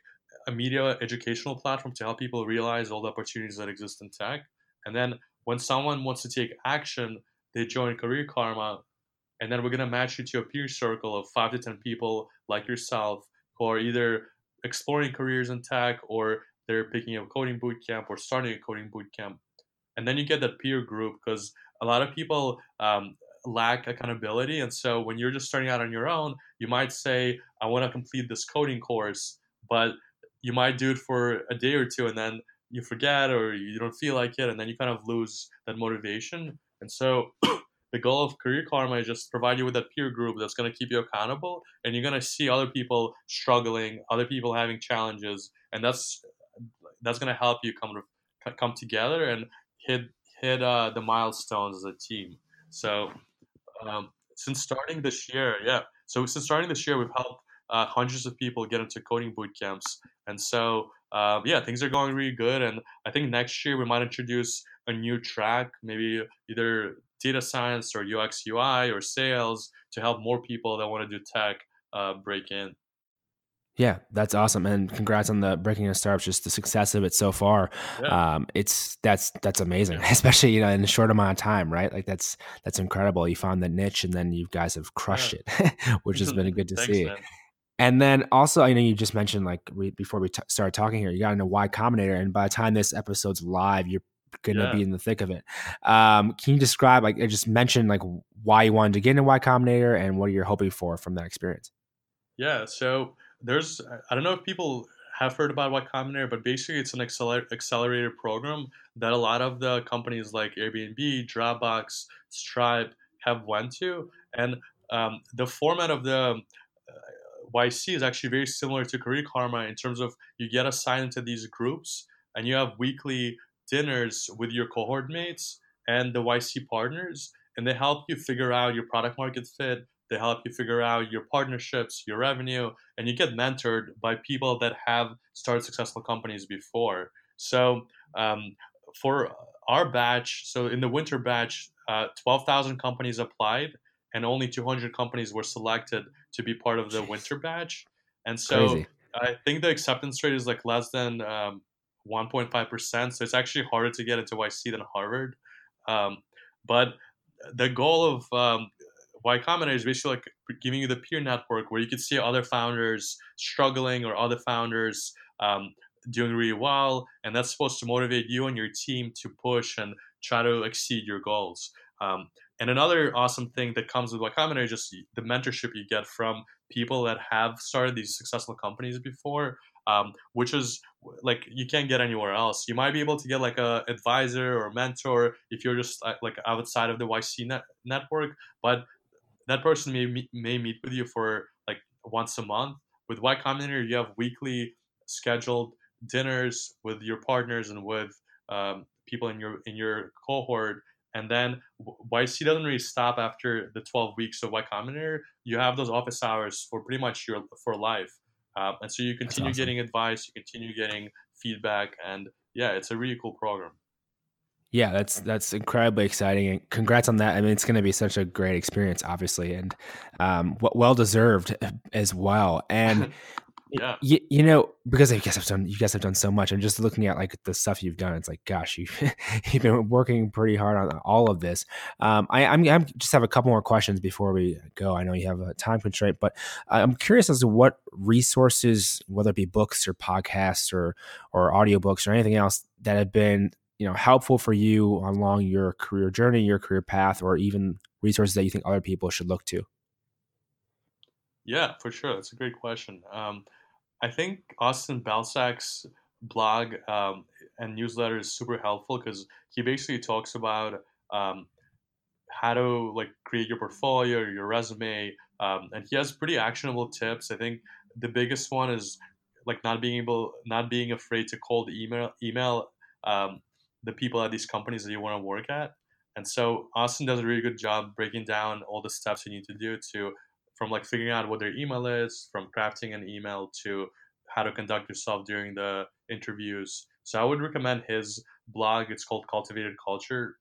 a media educational platform to help people realize all the opportunities that exist in tech. And then when someone wants to take action, they join Career Karma, and then we're gonna match you to a peer circle of five to ten people like yourself who are either exploring careers in tech or they're picking a coding boot camp or starting a coding boot camp. And then you get that peer group because a lot of people um, lack accountability and so when you're just starting out on your own you might say i want to complete this coding course but you might do it for a day or two and then you forget or you don't feel like it and then you kind of lose that motivation and so (clears throat) the goal of career karma is just provide you with that peer group that's going to keep you accountable and you're going to see other people struggling other people having challenges and that's that's going to help you come to, come together and hit hit uh, the milestones as a team. So um, since starting this year yeah so since starting this year we've helped uh, hundreds of people get into coding boot camps. And so um, yeah things are going really good and i think next year we might introduce a new track maybe either data science or ux ui or sales to help more people that want to do tech uh, break in Yeah, that's awesome, and congrats on the breaking into startups. Just the success of it so far. Yeah. Um, it's that's that's amazing, Yeah. (laughs) especially you know in a short amount of time, right? Like that's that's incredible. You found the niche, and then you guys have crushed it, (laughs) which has (laughs) been good to Thanks, see. man. And then also, I know you just mentioned like we, before we t- started talking here, you got into Y Combinator, and by the time this episode's live, you're gonna Yeah. be in the thick of it. Um, can you describe like I just mentioned like why you wanted to get into Y Combinator and what you're hoping for from that experience? Yeah, so there's I don't know if people have heard about Y Combinator, but basically it's an acceler- accelerated program that a lot of the companies like Airbnb, Dropbox, Stripe have went to, and um, the format of the uh, YC is actually very similar to Career Karma in terms of you get assigned into these groups and you have weekly dinners with your cohort mates and the YC partners, and they help you figure out your product market fit. They help you figure out your partnerships, your revenue, and you get mentored by people that have started successful companies before. So, um, for our batch, so in the winter batch, uh, 12,000 companies applied, and only 200 companies were selected to be part of the winter batch. And so, Crazy. I think the acceptance rate is like less than um, 1.5%. So, it's actually harder to get into YC than Harvard. Um, but the goal of um, Y Combinator is basically like giving you the peer network where you can see other founders struggling or other founders um, doing really well, and that's supposed to motivate you and your team to push and try to exceed your goals. Um, and another awesome thing that comes with Y Combinator is just the mentorship you get from people that have started these successful companies before. um, which is like you can't get anywhere else. You might be able to get like a advisor or mentor if you're just uh, like outside of the YC net- network, but that person may may meet with you for like once a month. With Y Combinator, you have weekly scheduled dinners with your partners and with um, people in your in your cohort and then YC doesn't really stop after the 12 weeks of Y Combinator. You have those office hours for pretty much your for life, uh, and so you continue awesome. getting advice, you continue getting feedback, and yeah, it's a really cool program. Yeah, that's that's incredibly exciting, and congrats on that. I mean, it's going to be such a great experience, obviously, and um, well deserved as well. And (laughs) yeah you, you know because i guess i've done you guys have done so much i'm just looking at like the stuff you've done it's like gosh you (laughs) you've been working pretty hard on all of this um i i'm, I'm just have a couple more questions before we go i know you have a time constraint but i'm curious as to what resources whether it be books or podcasts or or audiobooks or anything else that have been you know helpful for you along your career journey your career path or even resources that you think other people should look to yeah, for sure. That's a great question. Um, I think Austin Belcak's blog um, and newsletter is super helpful because he basically talks about um, how to like create your portfolio, your resume, um, and he has pretty actionable tips. I think the biggest one is like not being able, not being afraid to cold email email um, the people at these companies that you want to work at. And so Austin does a really good job breaking down all the steps you need to do to from like figuring out what their email is, from crafting an email to how to conduct yourself during the interviews. So I would recommend his blog. It's called Cultivated Culture.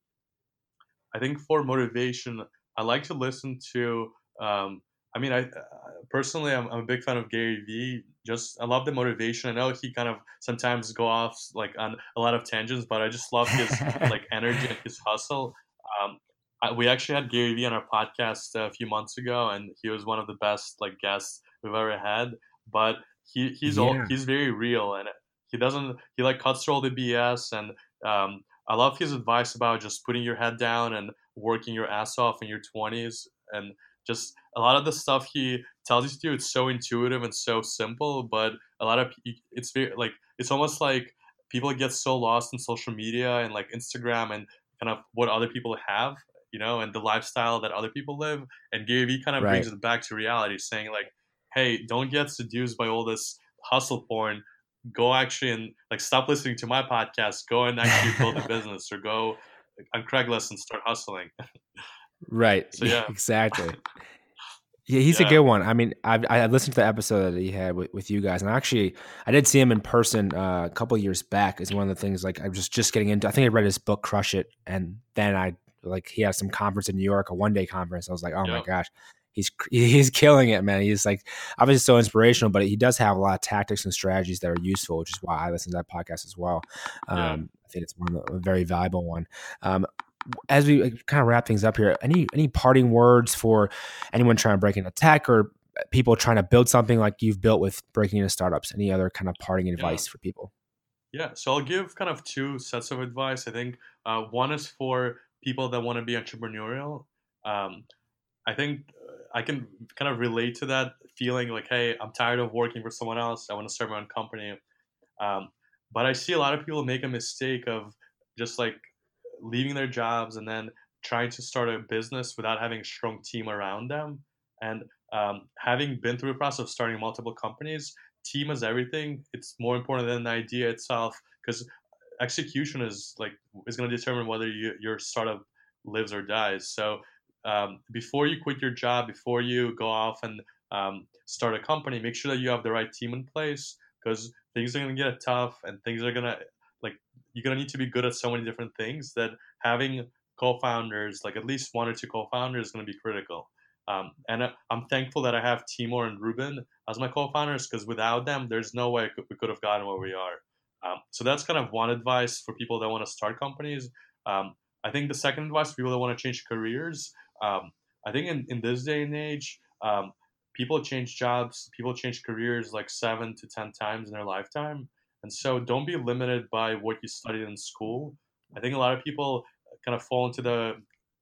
I think for motivation, I like to listen to. Um, I mean, I uh, personally, I'm, I'm, a big fan of Gary Vee. Just I love the motivation. I know he kind of sometimes go off like on a lot of tangents, but I just love his (laughs) like energy and his hustle. Um, we actually had Gary Vee on our podcast a few months ago, and he was one of the best like guests we've ever had. But he he's yeah. all, he's very real, and he doesn't he like cuts through all the BS. And um, I love his advice about just putting your head down and working your ass off in your twenties, and just a lot of the stuff he tells you to do. It's so intuitive and so simple, but a lot of it's very like it's almost like people get so lost in social media and like Instagram and kind of what other people have you know, and the lifestyle that other people live. And Gary Vee kind of right. brings it back to reality, saying like, hey, don't get seduced by all this hustle porn. Go actually and like stop listening to my podcast. Go and actually build a (laughs) business or go on Craigslist and start hustling. right. (laughs) So yeah, exactly. (laughs) Yeah, he's yeah. a good one. I mean, I've I listened to the episode that he had with, with you guys, and actually, I did see him in person uh, a couple years back. Is one of the things like I was just getting into. I think I read his book, Crush It, and then I like he has some conference in New York, a one day conference. I was like, oh my gosh, he's (laughs) he's killing it, man. He's like obviously so inspirational, but he does have a lot of tactics and strategies that are useful, which is why I listen to that podcast as well. Um, yeah. I think it's one a very valuable one. Um, as we kind of wrap things up here, any any parting words for anyone trying to break into tech or people trying to build something like you've built with breaking into startups? Any other kind of parting advice yeah. for people? Yeah, so I'll give kind of two sets of advice. I think uh, one is for people that want to be entrepreneurial. Um, I think uh, I can kind of relate to that feeling like, hey, I'm tired of working for someone else. I want to start my own company. Um, but I see a lot of people make a mistake of just like leaving their jobs and then trying to start a business without having a strong team around them. And um, having been through the process of starting multiple companies, team is everything. It's more important than the idea itself because execution is like is going to determine whether you, your startup lives or dies. So um, before you quit your job, before you go off and um, start a company, make sure that you have the right team in place because things are going to get tough and things are going to like you're going to need to be good at so many different things that having co-founders, like at least one or two co-founders, is going to be critical. Um, and I'm thankful that I have Timur and Ruben as my co-founders because without them, there's no way we could have gotten where we are. Um, so that's kind of one advice for people that want to start companies. Um, I think the second advice for people that want to change careers, um, I think in, in this day and age, um, people change jobs, people change careers like seven to 10 times in their lifetime. And so don't be limited by what you studied in school. I think a lot of people kind of fall into the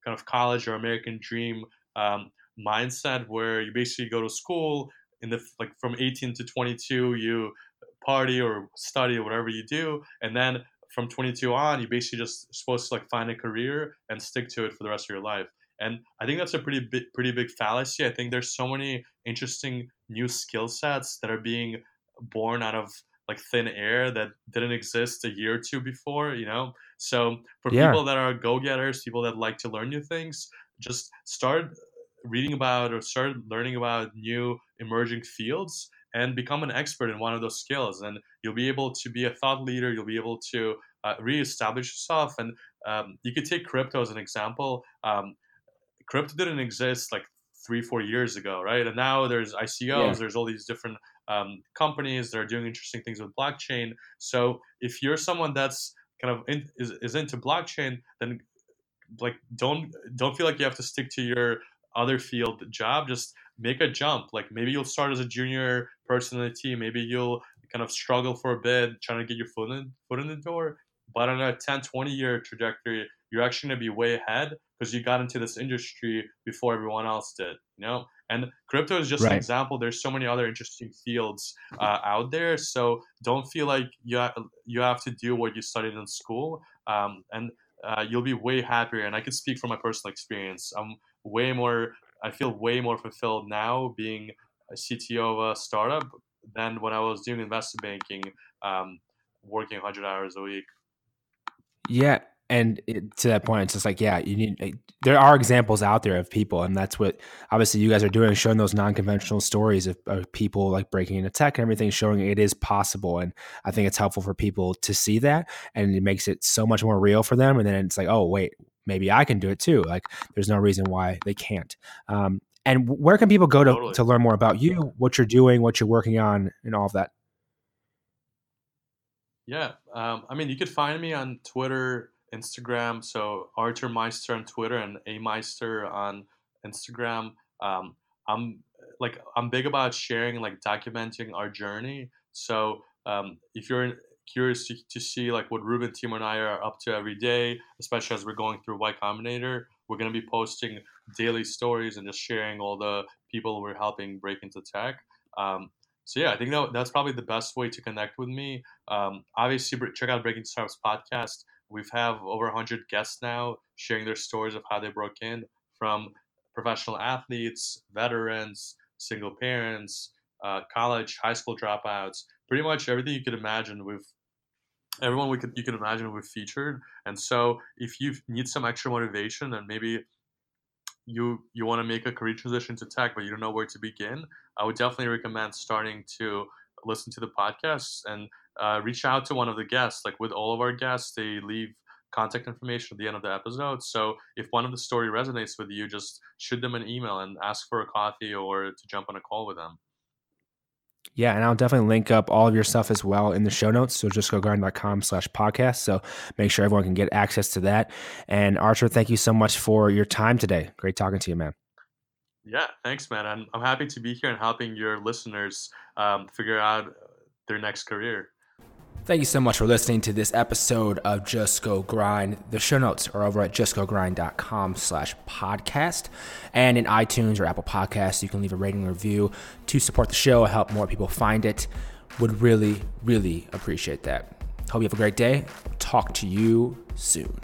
kind of college or American dream um, mindset where you basically go to school in the like from 18 to 22 you party or study or whatever you do, and then from 22 on, you basically just supposed to like find a career and stick to it for the rest of your life. And I think that's a pretty big, pretty big fallacy. I think there's so many interesting new skill sets that are being born out of like thin air that didn't exist a year or two before, you know? So for yeah. people that are go-getters, people that like to learn new things, just start reading about or start learning about new emerging fields and become an expert in one of those skills and you'll be able to be a thought leader you'll be able to uh, reestablish yourself and um, you could take crypto as an example. Um, crypto didn't exist like three four years ago right? And now there's icos yeah. there's all these different um, companies that are doing interesting things with blockchain. So if you're someone that's kind of in, is, is into blockchain then like don't don't feel like you have to stick to your other field job. Just make a jump. Like maybe you'll start as a junior person in the team. Maybe you'll kind of struggle for a bit trying to get your foot in foot in the door. But on a 10 20 year trajectory you're actually going to be way ahead because you got into this industry before everyone else did you know? And crypto is just right. an example. There's so many other interesting fields uh, out there. So don't feel like you, ha- you have to do what you studied in school um, and uh, you'll be way happier. And i can speak from my personal experience. I'm way more i feel way more fulfilled now being a cto of a startup than when i was doing investment banking um, working 100 hours a week. Yeah and it, to that point it's just like yeah you need there are examples out there of people and that's what obviously you guys are doing showing those non-conventional stories of, of, people like breaking into tech and everything showing it is possible and i think it's helpful for people to see that and it makes it so much more real for them and then it's like oh wait maybe i can do it too like there's no reason why they can't um, and where can people go to, totally. to learn more about you what you're doing what you're working on and all of that yeah um, i mean you could find me on twitter Instagram. So Artur Meyster on Twitter and A Meyster on Instagram. Um, I'm like I'm big about sharing like documenting our journey. So um, if you're curious to, to see like what Ruben, Timur, and I are up to every day, especially as we're going through Y Combinator, we're gonna be posting daily stories and just sharing all the people we're helping break into tech. Um, so yeah, I think that, that's probably the best way to connect with me. Um, obviously, check out Breaking Startups podcast. We've have over 100 guests now sharing their stories of how they broke in from professional athletes, veterans, single parents, uh, college, high school dropouts, pretty much everything you could imagine. We've everyone we could you could imagine we've featured. And so if you need some extra motivation and maybe you you want to make a career transition to tech but you don't know where to begin, I would definitely recommend starting to listen to the podcast and uh, reach out to one of the guests. Like with all of our guests, they leave contact information at the end of the episode. So if one of the story resonates with you, just shoot them an email and ask for a coffee or to jump on a call with them. Yeah, and I'll definitely link up all of your stuff as well in the show notes. So just go grind.com slash podcast. So make sure everyone can get access to that. And Artur, thank you so much for your time today. Great talking to you, man. Yeah, thanks, man. I'm, I'm happy to be here and helping your listeners um, figure out their next career. Thank you so much for listening to this episode of Just Go Grind. The show notes are over at justgogrind.com slash podcast. And in iTunes or Apple Podcasts, you can leave a rating review to support the show, help more people find it. Would really, really appreciate that. Hope you have a great day. Talk to you soon.